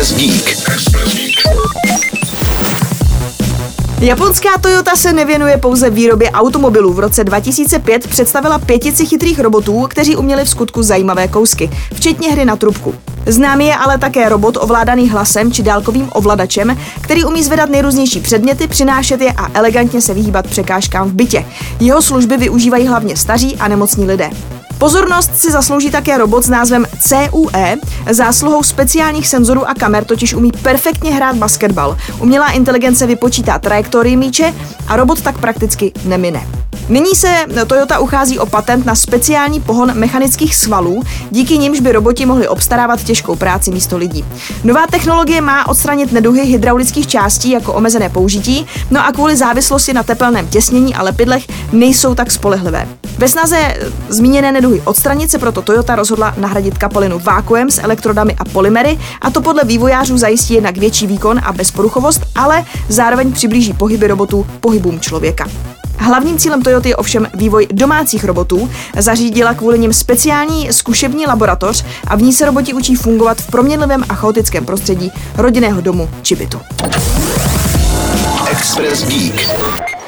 Express Geek. Japonská Toyota se nevěnuje pouze výrobě automobilů. V roce 2005 představila pětici chytrých robotů, kteří uměli v skutku zajímavé kousky, včetně hry na trubku. Známý je ale také robot ovládaný hlasem či dálkovým ovladačem, který umí zvedat nejrůznější předměty, přinášet je a elegantně se vyhýbat překážkám v bytě. Jeho služby využívají hlavně staří a nemocní lidé. Pozornost si zaslouží také robot s názvem CUE. Zásluhou speciálních senzorů a kamer totiž umí perfektně hrát basketbal. Umělá inteligence vypočítá trajektorii míče a robot tak prakticky nemine. Nyní se Toyota uchází o patent na speciální pohon mechanických svalů, díky nimž by roboti mohli obstarávat těžkou práci místo lidí. Nová technologie má odstranit neduhy hydraulických částí jako omezené použití, no a kvůli závislosti na tepelném těsnění a lepidlech nejsou tak spolehlivé. Ve snaze zmíněné neduhy odstranit se proto Toyota rozhodla nahradit kapalinu vákuem s elektrodami a polymery a to podle vývojářů zajistí jednak větší výkon a bezporuchovost, ale zároveň přiblíží pohyby robotů pohybům člověka. Hlavním cílem Toyota je ovšem vývoj domácích robotů. Zařídila kvůli nim speciální zkušební laboratoř a v ní se roboti učí fungovat v proměnlivém a chaotickém prostředí rodinného domu či bytu. Express Geek.